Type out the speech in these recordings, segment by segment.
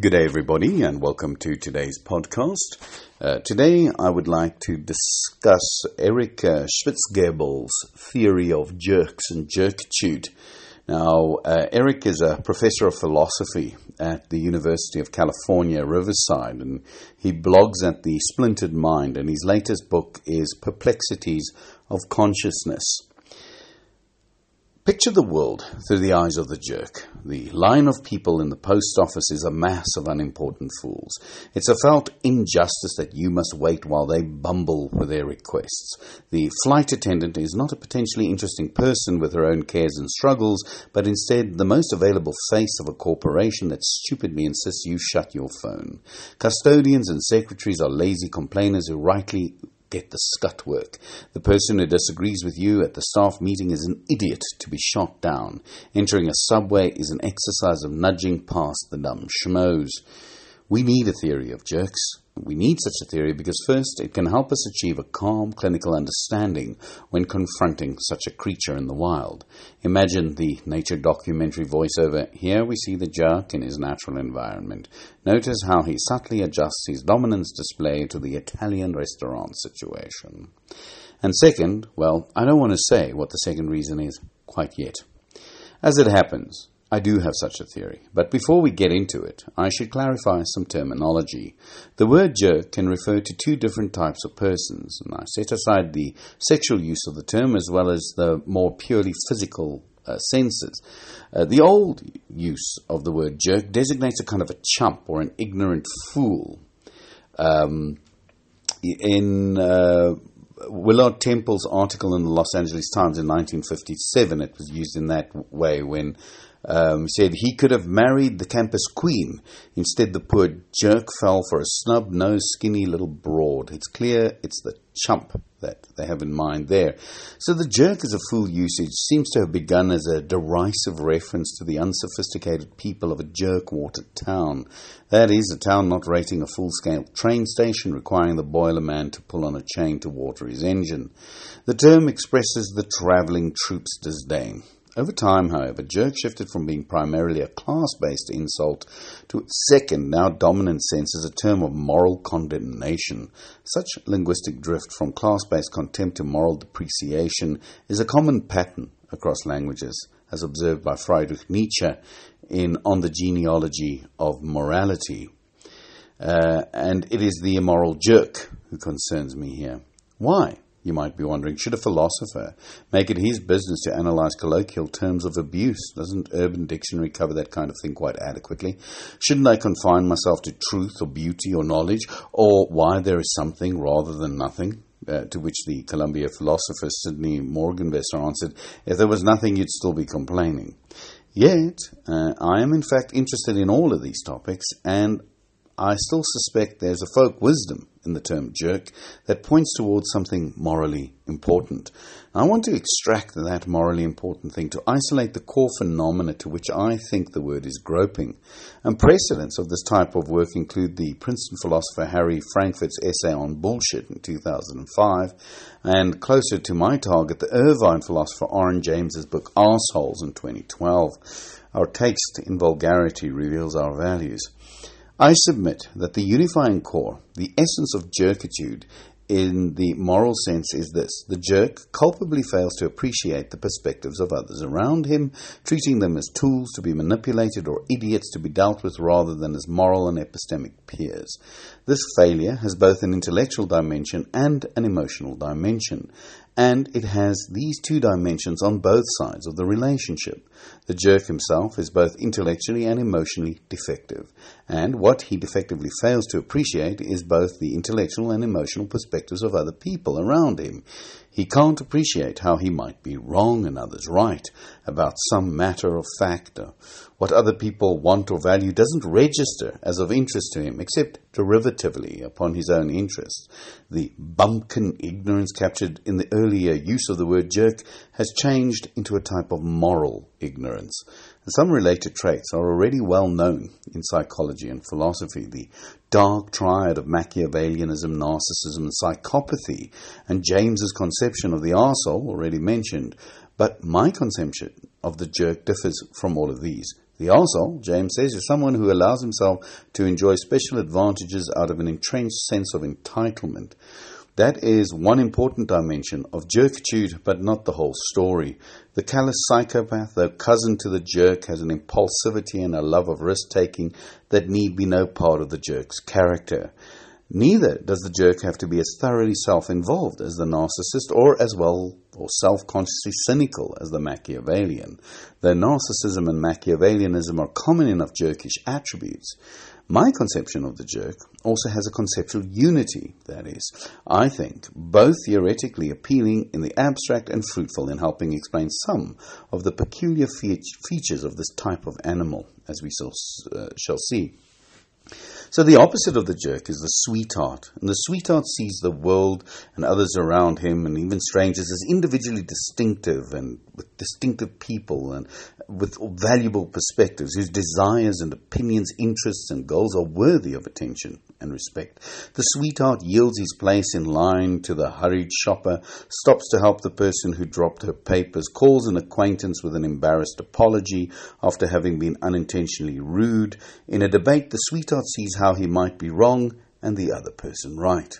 Good day, everybody, and welcome to today's podcast. Uh, today, I would like to discuss Eric uh, Schwitzgebel's theory of jerks and jerkitude. Now, uh, Eric is a professor of philosophy at the University of California, Riverside, and he blogs at the Splintered Mind, and his latest book is Perplexities of Consciousness. Picture the world through the eyes of the jerk. The line of people in the post office is a mass of unimportant fools. It's a felt injustice that you must wait while they bumble with their requests. The flight attendant is not a potentially interesting person with her own cares and struggles, but instead the most available face of a corporation that stupidly insists you shut your phone. Custodians and secretaries are lazy complainers who rightly get the scut work. The person who disagrees with you at the staff meeting is an idiot to be shot down. Entering a subway is an exercise of nudging past the dumb schmoes. We need a theory of jerks. We need such a theory because, first, it can help us achieve a calm clinical understanding when confronting such a creature in the wild. Imagine the nature documentary voiceover. Here we see the jerk in his natural environment. Notice how he subtly adjusts his dominance display to the Italian restaurant situation. And second, well, I don't want to say what the second reason is quite yet. As it happens, I do have such a theory, but before we get into it, I should clarify some terminology. The word jerk can refer to two different types of persons, and I set aside the sexual use of the term as well as the more purely physical uh, senses. Uh, the old use of the word jerk designates a kind of a chump or an ignorant fool. Um, in uh, Willard Temple's article in the Los Angeles Times in 1957, it was used in that way when um, said he could have married the campus queen. Instead, the poor jerk fell for a snub nosed, skinny little broad. It's clear it's the chump that they have in mind there. So the jerk as a full usage seems to have begun as a derisive reference to the unsophisticated people of a jerk-water town. That is, a town not rating a full-scale train station requiring the boiler man to pull on a chain to water his engine. The term expresses the travelling troupe's disdain. Over time, however, jerk shifted from being primarily a class based insult to its second, now dominant sense as a term of moral condemnation. Such linguistic drift from class based contempt to moral depreciation is a common pattern across languages, as observed by Friedrich Nietzsche in On the Genealogy of Morality. Uh, and it is the immoral jerk who concerns me here. Why? You might be wondering, should a philosopher make it his business to analyze colloquial terms of abuse? Doesn't Urban Dictionary cover that kind of thing quite adequately? Shouldn't I confine myself to truth or beauty or knowledge, or why there is something rather than nothing? Uh, to which the Columbia philosopher Sidney Morgenbesser answered, If there was nothing, you'd still be complaining. Yet, uh, I am in fact interested in all of these topics, and I still suspect there's a folk wisdom in the term jerk that points towards something morally important. I want to extract that morally important thing to isolate the core phenomena to which I think the word is groping. And precedents of this type of work include the Princeton philosopher Harry Frankfurt's essay on bullshit in 2005, and closer to my target, the Irvine philosopher Aaron James's book Assholes in 2012. Our taste in vulgarity reveals our values. I submit that the unifying core, the essence of jerkitude in the moral sense is this the jerk culpably fails to appreciate the perspectives of others around him, treating them as tools to be manipulated or idiots to be dealt with rather than as moral and epistemic peers. This failure has both an intellectual dimension and an emotional dimension, and it has these two dimensions on both sides of the relationship. The jerk himself is both intellectually and emotionally defective, and what he defectively fails to appreciate is both the intellectual and emotional perspectives of other people around him. He can't appreciate how he might be wrong and others right about some matter of fact. What other people want or value doesn't register as of interest to him, except derivatively upon his own interests. The bumpkin ignorance captured in the earlier use of the word jerk has changed into a type of moral ignorance. Some related traits are already well known in psychology and philosophy. The dark triad of Machiavellianism, narcissism, and psychopathy, and James's conception of the arsehole, already mentioned. But my conception of the jerk differs from all of these. The arsehole, James says, is someone who allows himself to enjoy special advantages out of an entrenched sense of entitlement. That is one important dimension of jerkitude, but not the whole story. The callous psychopath, though cousin to the jerk, has an impulsivity and a love of risk taking that need be no part of the jerk's character. Neither does the jerk have to be as thoroughly self involved as the narcissist or as well or self consciously cynical as the Machiavellian. Though narcissism and Machiavellianism are common enough jerkish attributes, my conception of the jerk also has a conceptual unity, that is, I think, both theoretically appealing in the abstract and fruitful in helping explain some of the peculiar features of this type of animal, as we uh, shall see. So the opposite of the jerk is the sweetheart. And the sweetheart sees the world and others around him and even strangers as individually distinctive and with distinctive people and with valuable perspectives whose desires and opinions, interests and goals are worthy of attention and respect. The sweetheart yields his place in line to the hurried shopper, stops to help the person who dropped her papers, calls an acquaintance with an embarrassed apology after having been unintentionally rude. In a debate, the sweetheart sees how he might be wrong and the other person right.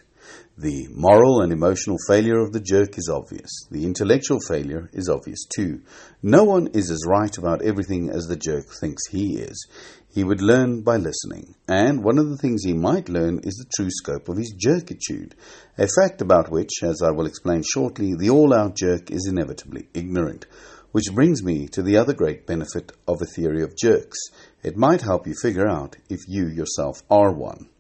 The moral and emotional failure of the jerk is obvious. The intellectual failure is obvious too. No one is as right about everything as the jerk thinks he is. He would learn by listening, and one of the things he might learn is the true scope of his jerkitude, a fact about which, as I will explain shortly, the all out jerk is inevitably ignorant. Which brings me to the other great benefit of a theory of jerks. It might help you figure out if you yourself are one.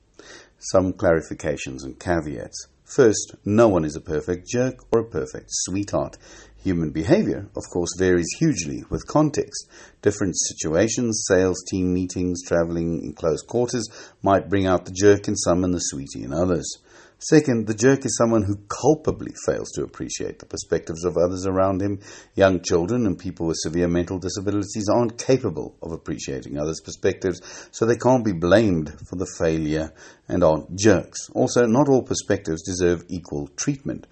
Some clarifications and caveats. First, no one is a perfect jerk or a perfect sweetheart. Human behavior, of course, varies hugely with context. Different situations, sales team meetings, traveling in close quarters might bring out the jerk in some and the sweetie in others. Second, the jerk is someone who culpably fails to appreciate the perspectives of others around him. Young children and people with severe mental disabilities aren't capable of appreciating others' perspectives, so they can't be blamed for the failure and aren't jerks. Also, not all perspectives deserve equal treatment.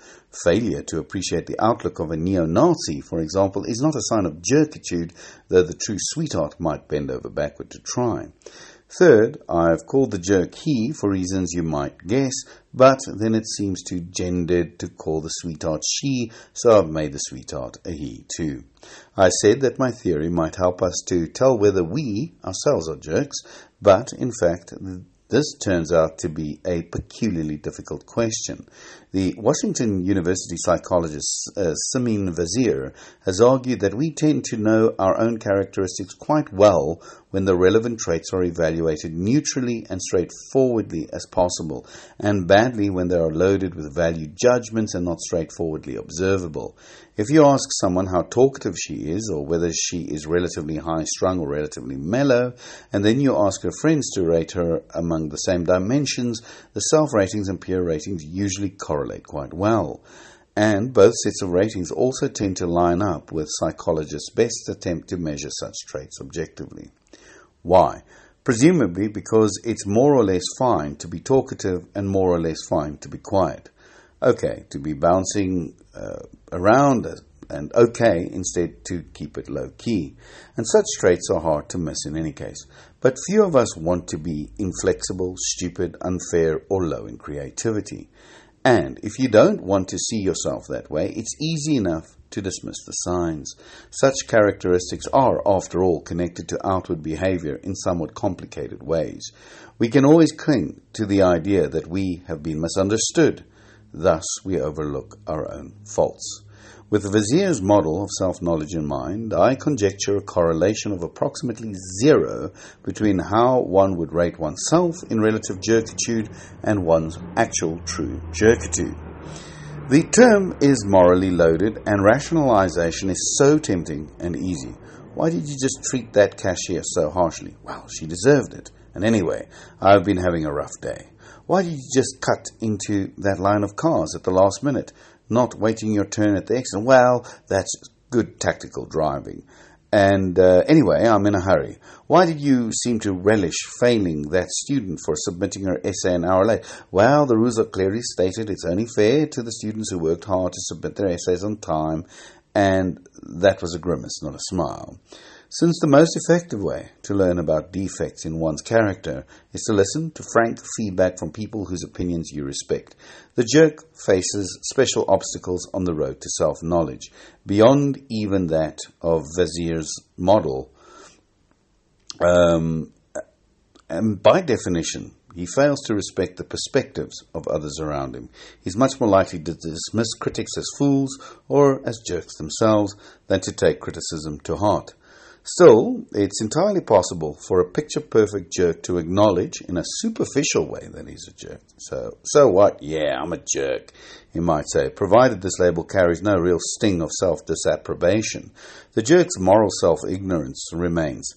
Failure to appreciate the outlook of a neo Nazi, for example, is not a sign of jerkitude, though the true sweetheart might bend over backward to try. Third, I've called the jerk he for reasons you might guess, but then it seems too gendered to call the sweetheart she, so I've made the sweetheart a he too. I said that my theory might help us to tell whether we ourselves are jerks, but in fact, this turns out to be a peculiarly difficult question. The Washington University psychologist uh, Simine Vazire has argued that we tend to know our own characteristics quite well when the relevant traits are evaluated neutrally and straightforwardly as possible, and badly when they are loaded with valued judgments and not straightforwardly observable. If you ask someone how talkative she is, or whether she is relatively high strung or relatively mellow, and then you ask her friends to rate her among the same dimensions, the self ratings and peer ratings usually correlate quite well. And both sets of ratings also tend to line up with psychologists' best attempt to measure such traits objectively. Why? Presumably because it's more or less fine to be talkative and more or less fine to be quiet. Okay, to be bouncing uh, around and okay instead to keep it low key. And such traits are hard to miss in any case. But few of us want to be inflexible, stupid, unfair, or low in creativity. And if you don't want to see yourself that way, it's easy enough to dismiss the signs. Such characteristics are, after all, connected to outward behavior in somewhat complicated ways. We can always cling to the idea that we have been misunderstood. Thus, we overlook our own faults. With Vazire's model of self knowledge in mind, I conjecture a correlation of approximately zero between how one would rate oneself in relative jerkitude and one's actual true jerkitude. The term is morally loaded, and rationalization is so tempting and easy. Why did you just treat that cashier so harshly? Well, she deserved it. And anyway, I've been having a rough day. Why did you just cut into that line of cars at the last minute? Not waiting your turn at the exit. Well, that's good tactical driving. And uh, anyway, I'm in a hurry. Why did you seem to relish failing that student for submitting her essay an hour late? Well, the rules are clearly stated it's only fair to the students who worked hard to submit their essays on time, and that was a grimace, not a smile. Since the most effective way to learn about defects in one's character is to listen to frank feedback from people whose opinions you respect, the jerk faces special obstacles on the road to self knowledge, beyond even that of Vazire's model. Um, and by definition, he fails to respect the perspectives of others around him. He's much more likely to dismiss critics as fools or as jerks themselves than to take criticism to heart. Still, it's entirely possible for a picture perfect jerk to acknowledge in a superficial way that he's a jerk. So, so what? Yeah, I'm a jerk, he might say, provided this label carries no real sting of self disapprobation. The jerk's moral self ignorance remains.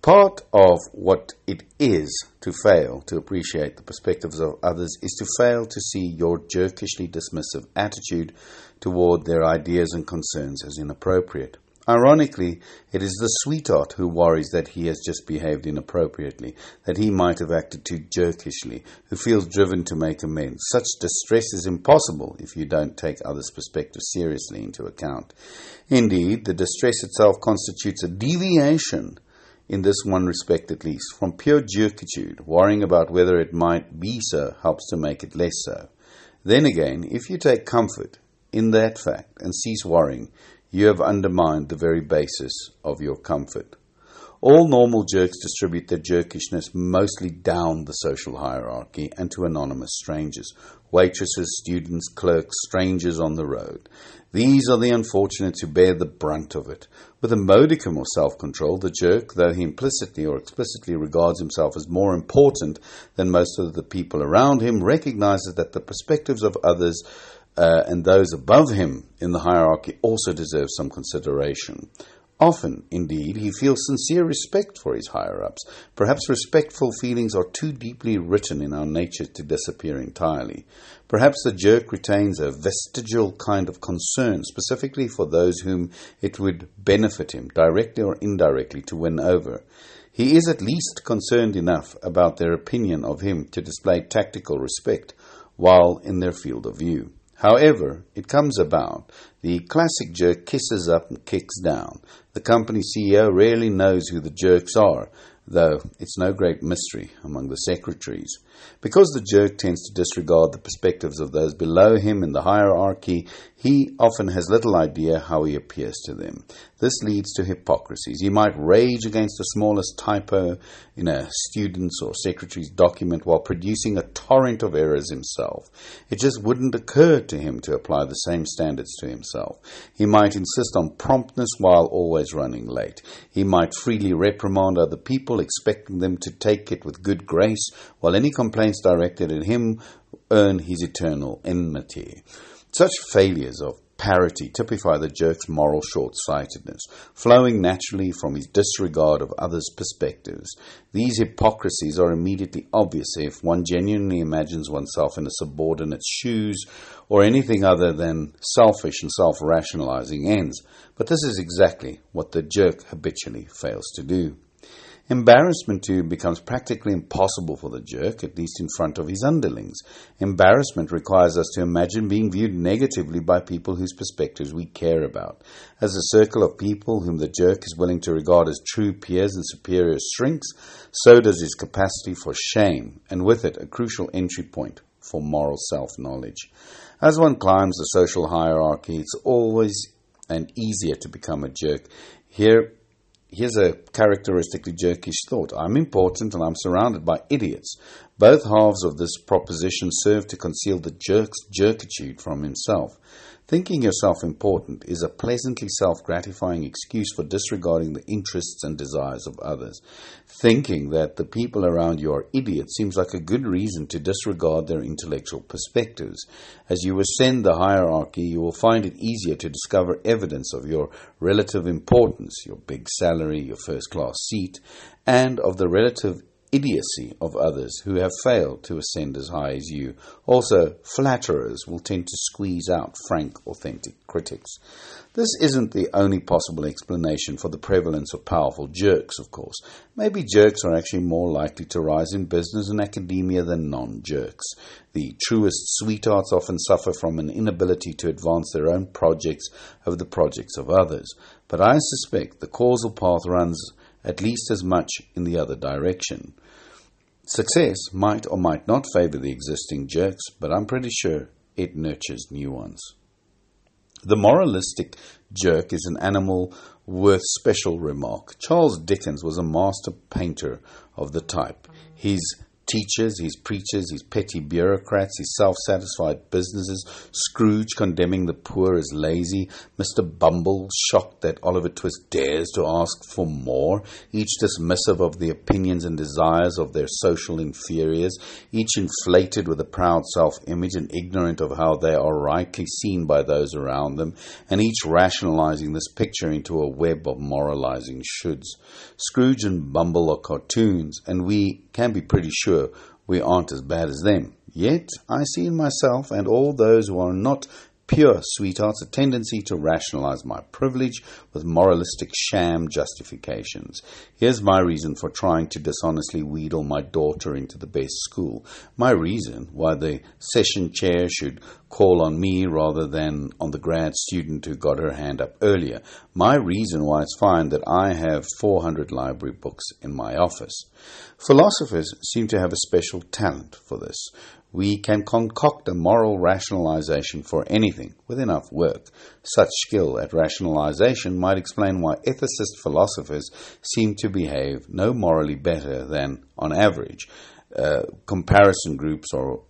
Part of what it is to fail to appreciate the perspectives of others is to fail to see your jerkishly dismissive attitude toward their ideas and concerns as inappropriate. Ironically, it is the sweetheart who worries that he has just behaved inappropriately, that he might have acted too jerkishly, who feels driven to make amends. Such distress is impossible if you don't take others' perspective seriously into account. Indeed, the distress itself constitutes a deviation in this one respect at least, from pure jerkitude, worrying about whether it might be so helps to make it less so. Then again, if you take comfort in that fact and cease worrying, you have undermined the very basis of your comfort. All normal jerks distribute their jerkishness mostly down the social hierarchy and to anonymous strangers waitresses, students, clerks, strangers on the road. These are the unfortunates who bear the brunt of it. With a modicum of self control, the jerk, though he implicitly or explicitly regards himself as more important than most of the people around him, recognizes that the perspectives of others uh, and those above him in the hierarchy also deserve some consideration. Often, indeed, he feels sincere respect for his higher ups. Perhaps respectful feelings are too deeply written in our nature to disappear entirely. Perhaps the jerk retains a vestigial kind of concern, specifically for those whom it would benefit him, directly or indirectly, to win over. He is at least concerned enough about their opinion of him to display tactical respect while in their field of view. However, it comes about. The classic jerk kisses up and kicks down. The company CEO rarely knows who the jerks are, though it's no great mystery among the secretaries. Because the jerk tends to disregard the perspectives of those below him in the hierarchy, he often has little idea how he appears to them. This leads to hypocrisies. He might rage against the smallest typo in a student's or secretary's document while producing a torrent of errors himself. It just wouldn't occur to him to apply the same standards to himself. He might insist on promptness while always running late. He might freely reprimand other people, expecting them to take it with good grace, while any complaints directed at him earn his eternal enmity. Such failures of parity typify the jerk's moral short sightedness, flowing naturally from his disregard of others' perspectives. These hypocrisies are immediately obvious if one genuinely imagines oneself in a subordinate's shoes or anything other than selfish and self rationalizing ends. But this is exactly what the jerk habitually fails to do. Embarrassment, too, becomes practically impossible for the jerk, at least in front of his underlings. Embarrassment requires us to imagine being viewed negatively by people whose perspectives we care about. As the circle of people whom the jerk is willing to regard as true peers and superiors shrinks, so does his capacity for shame, and with it a crucial entry point for moral self knowledge. As one climbs the social hierarchy, it's always and easier to become a jerk. Here, Here's a characteristically jerkish thought. I'm important and I'm surrounded by idiots. Both halves of this proposition serve to conceal the jerk's jerkitude from himself. Thinking yourself important is a pleasantly self gratifying excuse for disregarding the interests and desires of others. Thinking that the people around you are idiots seems like a good reason to disregard their intellectual perspectives. As you ascend the hierarchy, you will find it easier to discover evidence of your relative importance, your big salary, your first class seat, and of the relative idiocy of others who have failed to ascend as high as you. Also, flatterers will tend to squeeze out frank, authentic critics. This isn't the only possible explanation for the prevalence of powerful jerks, of course. Maybe jerks are actually more likely to rise in business and academia than non jerks. The truest sweethearts often suffer from an inability to advance their own projects over the projects of others. but I suspect the causal path runs at least as much in the other direction. Success might or might not favor the existing jerks, but I'm pretty sure it nurtures new ones. The moralistic jerk is an animal worth special remark. Charles Dickens was a master painter of the type. His teachers, his preachers, his petty bureaucrats, his self satisfied businesses, Scrooge condemning the poor as lazy, Mr. Bumble shocked that Oliver Twist dares to ask for more, each dismissive of the opinions and desires of their social inferiors, each inflated with a proud self image and ignorant of how they are rightly seen by those around them, and each rationalizing this picture into a web of moralizing shoulds. Scrooge and Bumble are cartoons, and we can be pretty sure we aren't as bad as them. Yet I see in myself and all those who are not pure sweethearts a tendency to rationalize my privilege with moralistic sham justifications. Here's my reason for trying to dishonestly wheedle my daughter into the best school. My reason why the session chair should call on me rather than on the grad student who got her hand up earlier. My reason why it's fine that I have 400 library books in my office. Philosophers seem to have a special talent for this. We can concoct a moral rationalization for anything with enough work. Such skill at rationalization might explain why ethicist philosophers seem to behave no morally better than, on average, uh, comparison groups or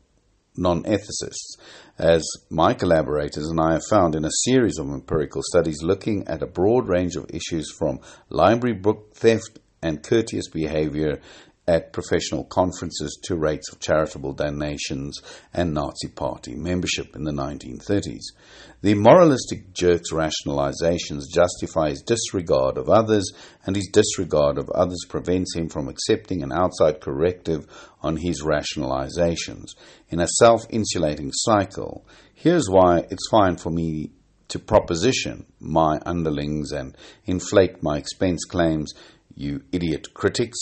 non ethicists, as my collaborators and I have found in a series of empirical studies looking at a broad range of issues from library book theft and courteous behavior at professional conferences to rates of charitable donations and Nazi Party membership in the 1930s. The moralistic jerk's rationalizations justify his disregard of others, and his disregard of others prevents him from accepting an outside corrective on his rationalizations. In a self insulating cycle, here's why it's fine for me to proposition my underlings and inflate my expense claims, you idiot critics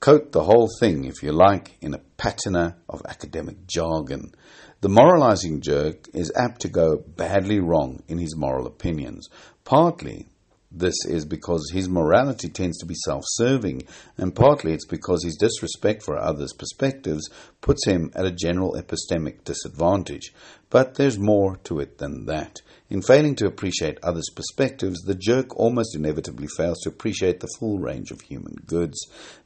Coat the whole thing, if you like, in a patina of academic jargon. The moralizing jerk is apt to go badly wrong in his moral opinions. Partly this is because his morality tends to be self serving, and partly it's because his disrespect for others' perspectives puts him at a general epistemic disadvantage. But there's more to it than that. In failing to appreciate others' perspectives, the jerk almost inevitably fails to appreciate the full range of human goods.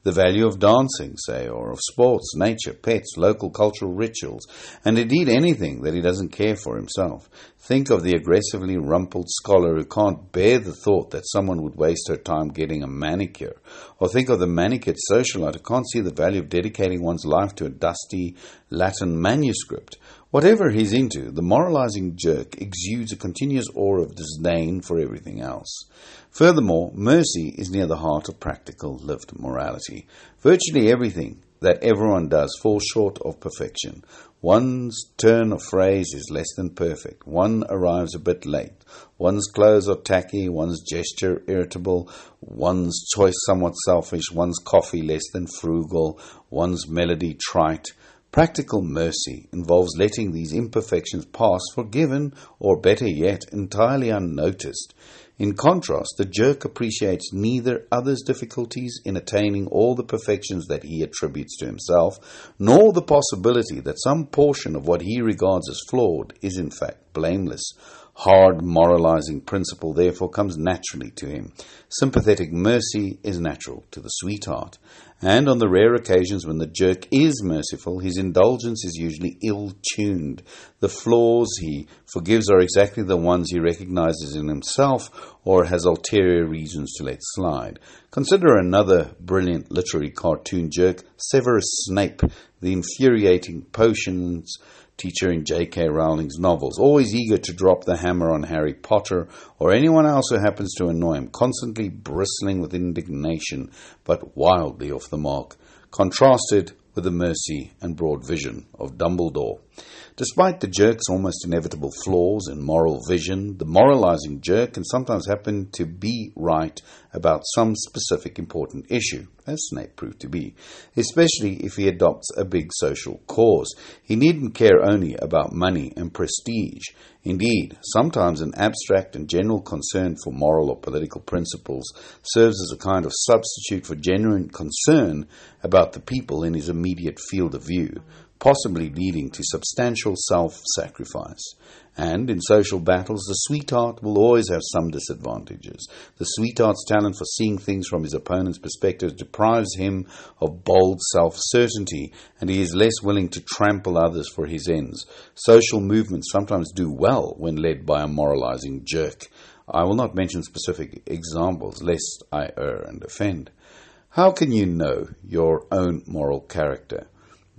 The value of dancing, say, or of sports, nature, pets, local cultural rituals, and indeed anything that he doesn't care for himself. Think of the aggressively rumpled scholar who can't bear the thought that someone would waste her time getting a manicure. Or think of the manicured socialite who can't see the value of dedicating one's life to a dusty Latin manuscript. Whatever he's into, the moralizing jerk exudes a continuous aura of disdain for everything else. Furthermore, mercy is near the heart of practical lived morality. Virtually everything that everyone does falls short of perfection. One's turn of phrase is less than perfect. One arrives a bit late. One's clothes are tacky. One's gesture irritable. One's choice somewhat selfish. One's coffee less than frugal. One's melody trite. Practical mercy involves letting these imperfections pass forgiven, or better yet, entirely unnoticed. In contrast, the jerk appreciates neither others' difficulties in attaining all the perfections that he attributes to himself, nor the possibility that some portion of what he regards as flawed is in fact blameless. Hard moralizing principle therefore comes naturally to him. Sympathetic mercy is natural to the sweetheart. And on the rare occasions when the jerk is merciful, his indulgence is usually ill tuned. The flaws he forgives are exactly the ones he recognizes in himself or has ulterior reasons to let slide. Consider another brilliant literary cartoon jerk, Severus Snape, the infuriating potions teacher in J.K. Rowling's novels, always eager to drop the hammer on Harry Potter or anyone else who happens to annoy him, constantly bristling with indignation, but wildly off the mark, contrasted with the mercy and broad vision of Dumbledore. Despite the jerk's almost inevitable flaws in moral vision, the moralizing jerk can sometimes happen to be right about some specific important issue, as Snape proved to be, especially if he adopts a big social cause. He needn't care only about money and prestige. Indeed, sometimes an abstract and general concern for moral or political principles serves as a kind of substitute for genuine concern about the people in his immediate field of view possibly leading to substantial self sacrifice. And in social battles, the sweetheart will always have some disadvantages. The sweetheart's talent for seeing things from his opponent's perspective deprives him of bold self certainty, and he is less willing to trample others for his ends. Social movements sometimes do well when led by a moralizing jerk. I will not mention specific examples, lest I err and offend. How can you know your own moral character?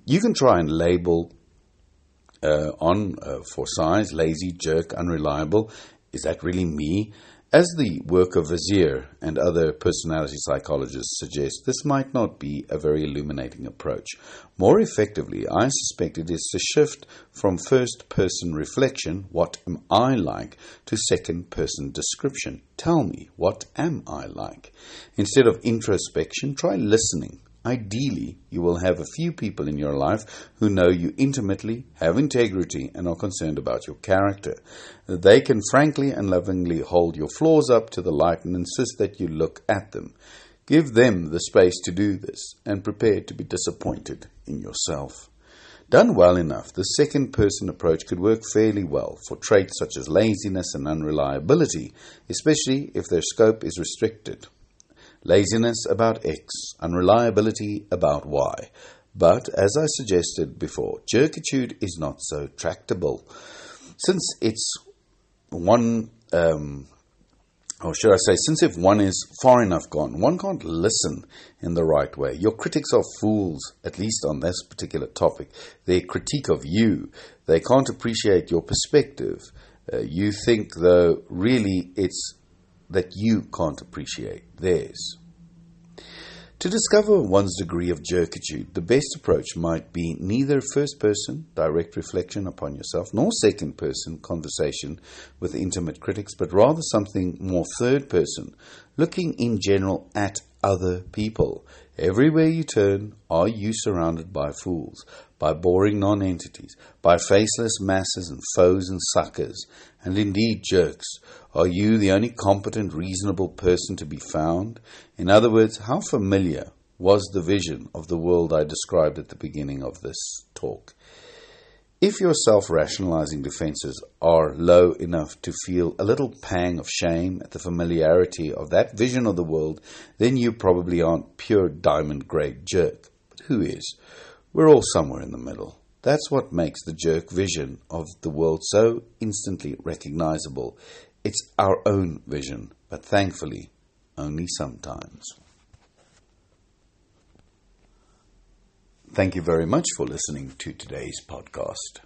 You can try and label uh, on uh, for size lazy, jerk, unreliable. Is that really me? As the work of Vazire and other personality psychologists suggest, this might not be a very illuminating approach. More effectively, I suspect it is to shift from first person reflection, what am I like, to second person description, tell me, what am I like? Instead of introspection, try listening Ideally, you will have a few people in your life who know you intimately, have integrity, and are concerned about your character. They can frankly and lovingly hold your flaws up to the light and insist that you look at them. Give them the space to do this and prepare to be disappointed in yourself. Done well enough, the second person approach could work fairly well for traits such as laziness and unreliability, especially if their scope is restricted laziness about X, unreliability about Y. But, as I suggested before, jerkitude is not so tractable. Since it's one, um, or should I say, since if one is far enough gone, one can't listen in the right way. Your critics are fools, at least on this particular topic. Their critique of you, they can't appreciate your perspective. Uh, you think, though, really it's that you can't appreciate theirs. To discover one's degree of jerkitude, the best approach might be neither first person, direct reflection upon yourself, nor second person, conversation with intimate critics, but rather something more third person, looking in general at other people. Everywhere you turn, are you surrounded by fools, by boring nonentities, by faceless masses and foes and suckers, and indeed jerks? Are you the only competent, reasonable person to be found? In other words, how familiar was the vision of the world I described at the beginning of this talk? If your self rationalizing defenses are low enough to feel a little pang of shame at the familiarity of that vision of the world, then you probably aren't pure diamond grade jerk. But who is? We're all somewhere in the middle. That's what makes the jerk vision of the world so instantly recognizable. It's our own vision, but thankfully, only sometimes. Thank you very much for listening to today's podcast.